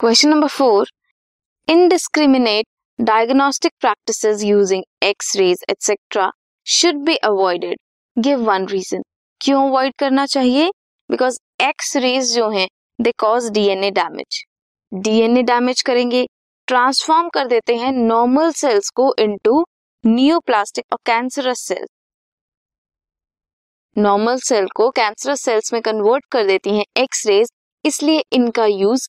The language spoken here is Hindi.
Question number four indiscriminate diagnostic practices using x-rays etc should be avoided. Give one reason. क्यों अवॉइड करना चाहिए? बिकॉज़ एक्स रेज जो हैं they cause DNA damage DNA damage करेंगे ट्रांसफॉर्म कर देते हैं नॉर्मल सेल्स को इनटू न्यूप्लास्टिक और कैंसरस सेल्स नॉर्मल सेल को कैंसरस सेल्स में कन्वर्ट कर देती हैं एक्स रेज इसलिए इनका यूज़